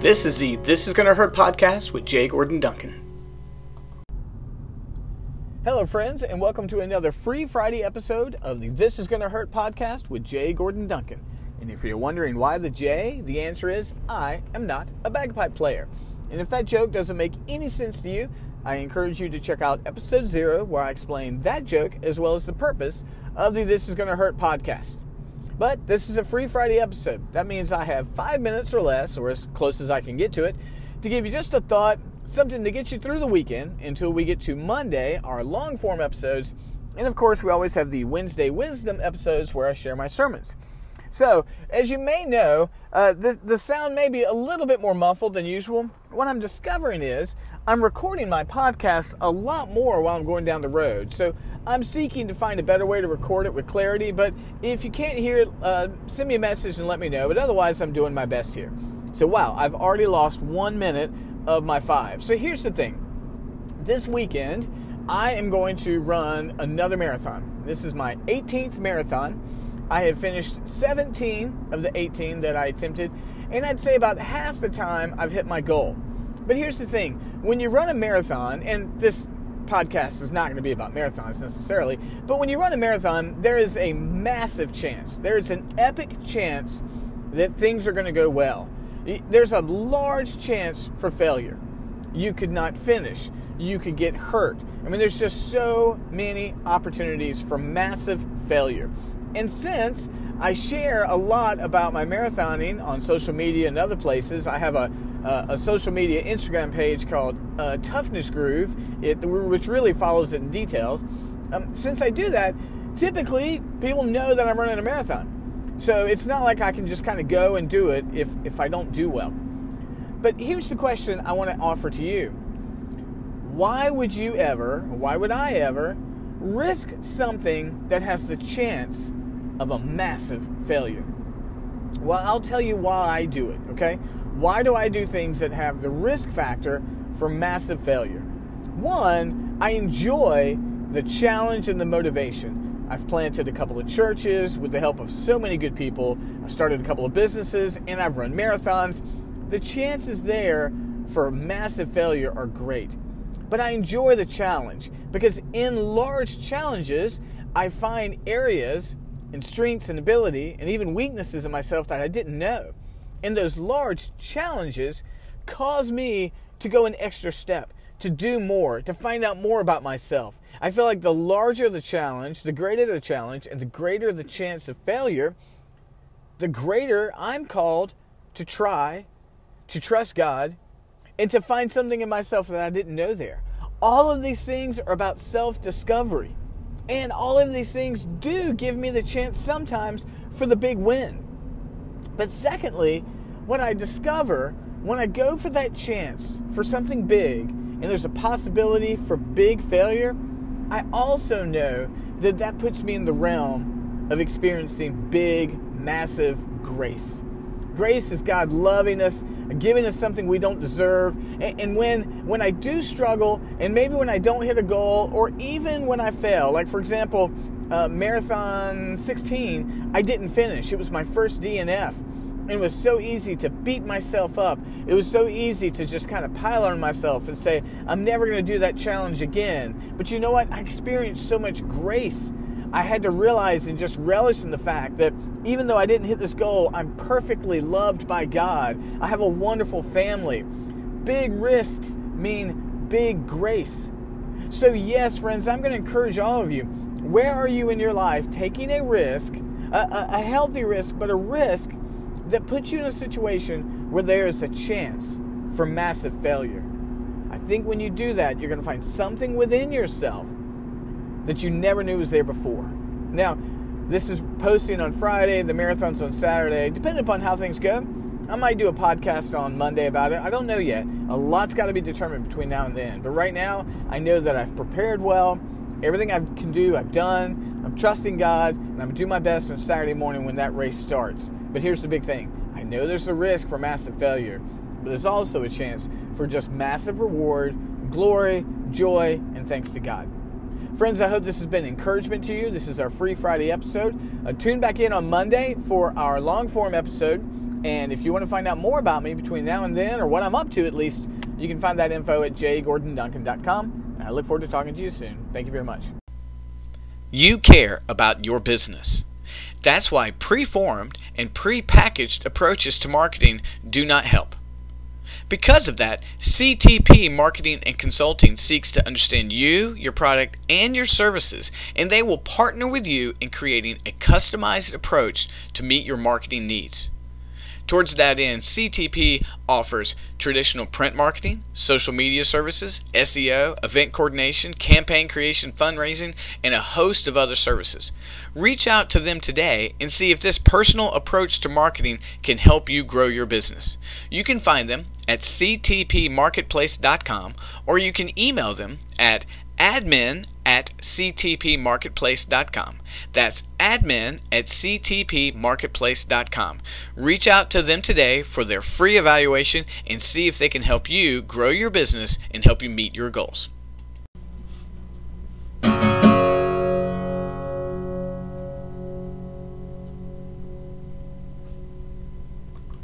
This is the This Is Gonna Hurt podcast with J. Gordon Duncan. Hello, friends, and welcome to another free Friday episode of the This Is Gonna Hurt podcast with J. Gordon Duncan. And if you're wondering why the J, the answer is I am not a bagpipe player. And if that joke doesn't make any sense to you, I encourage you to check out episode zero, where I explain that joke as well as the purpose of the This Is Gonna Hurt podcast. But this is a free Friday episode. That means I have five minutes or less, or as close as I can get to it, to give you just a thought, something to get you through the weekend until we get to Monday, our long form episodes. And of course, we always have the Wednesday Wisdom episodes where I share my sermons. So, as you may know, uh, the, the sound may be a little bit more muffled than usual. What I'm discovering is I'm recording my podcast a lot more while I'm going down the road. So, I'm seeking to find a better way to record it with clarity. But if you can't hear it, uh, send me a message and let me know. But otherwise, I'm doing my best here. So, wow, I've already lost one minute of my five. So, here's the thing this weekend, I am going to run another marathon. This is my 18th marathon. I have finished 17 of the 18 that I attempted, and I'd say about half the time I've hit my goal. But here's the thing when you run a marathon, and this podcast is not going to be about marathons necessarily, but when you run a marathon, there is a massive chance, there is an epic chance that things are going to go well. There's a large chance for failure. You could not finish, you could get hurt. I mean, there's just so many opportunities for massive failure. And since I share a lot about my marathoning on social media and other places, I have a, a, a social media Instagram page called uh, Toughness Groove, it, which really follows it in details. Um, since I do that, typically people know that I'm running a marathon. So it's not like I can just kind of go and do it if, if I don't do well. But here's the question I want to offer to you Why would you ever, why would I ever, risk something that has the chance of a massive failure? Well, I'll tell you why I do it, okay? Why do I do things that have the risk factor for massive failure? One, I enjoy the challenge and the motivation. I've planted a couple of churches with the help of so many good people. I've started a couple of businesses and I've run marathons. The chances there for massive failure are great. But I enjoy the challenge because in large challenges, I find areas and strengths and ability and even weaknesses in myself that I didn't know. And those large challenges cause me to go an extra step, to do more, to find out more about myself. I feel like the larger the challenge, the greater the challenge, and the greater the chance of failure, the greater I'm called to try, to trust God, and to find something in myself that I didn't know there. All of these things are about self discovery. And all of these things do give me the chance sometimes for the big win. But secondly, what I discover when I go for that chance for something big and there's a possibility for big failure, I also know that that puts me in the realm of experiencing big, massive grace. Grace is God loving us, giving us something we don't deserve. And, and, when when I do struggle, and maybe when I don't hit a goal, or even when I fail, like for example, uh, marathon 16, I didn't finish. It was my first DNF. And it was so easy to beat myself up. It was so easy to just kind of pile on myself and say, I'm never going to do that challenge again. But you know what? I experienced so much grace. I had to realize and just relish in the fact that even though I didn't hit this goal, I'm perfectly loved by God. I have a wonderful family. Big risks mean big grace. So, yes, friends, I'm going to encourage all of you. Where are you in your life taking a risk, a, a, healthy risk, but a risk that puts you in a situation where there is a chance for massive failure? I think when you do that, you're going to find something within yourself that you never knew was there before. Now, this is posting on Friday, the marathon's on Saturday. Depending upon how things go, I might do a podcast on Monday about it. I don't know yet. A lot's got to be determined between now and then. But right now, I know that I've prepared well. Everything I can do, I've done. I'm trusting God, and I'm going to do my best on Saturday morning when that race starts. But here's the big thing I know there's a risk for massive failure, but there's also a chance for just massive reward, glory, joy, and thanks to God. Friends, I hope this has been encouragement to you. This is our free Friday episode. Uh, tune back in on Monday for our long form episode. And if you want to find out more about me between now and then, or what I'm up to at least, you can find that info at jgordonduncan.com. I look forward to talking to you soon. Thank you very much. You care about your business. That's why preformed and prepackaged approaches to marketing do not help. Because of that, CTP Marketing and Consulting seeks to understand you, your product, and your services, and they will partner with you in creating a customized approach to meet your marketing needs. Towards that end, CTP offers traditional print marketing, social media services, SEO, event coordination, campaign creation, fundraising, and a host of other services. Reach out to them today and see if this personal approach to marketing can help you grow your business. You can find them at ctpmarketplace.com or you can email them at admin ctpmarketplace.com. That's admin at ctpmarketplace.com. Reach out to them today for their free evaluation and see if they can help you grow your business and help you meet your goals.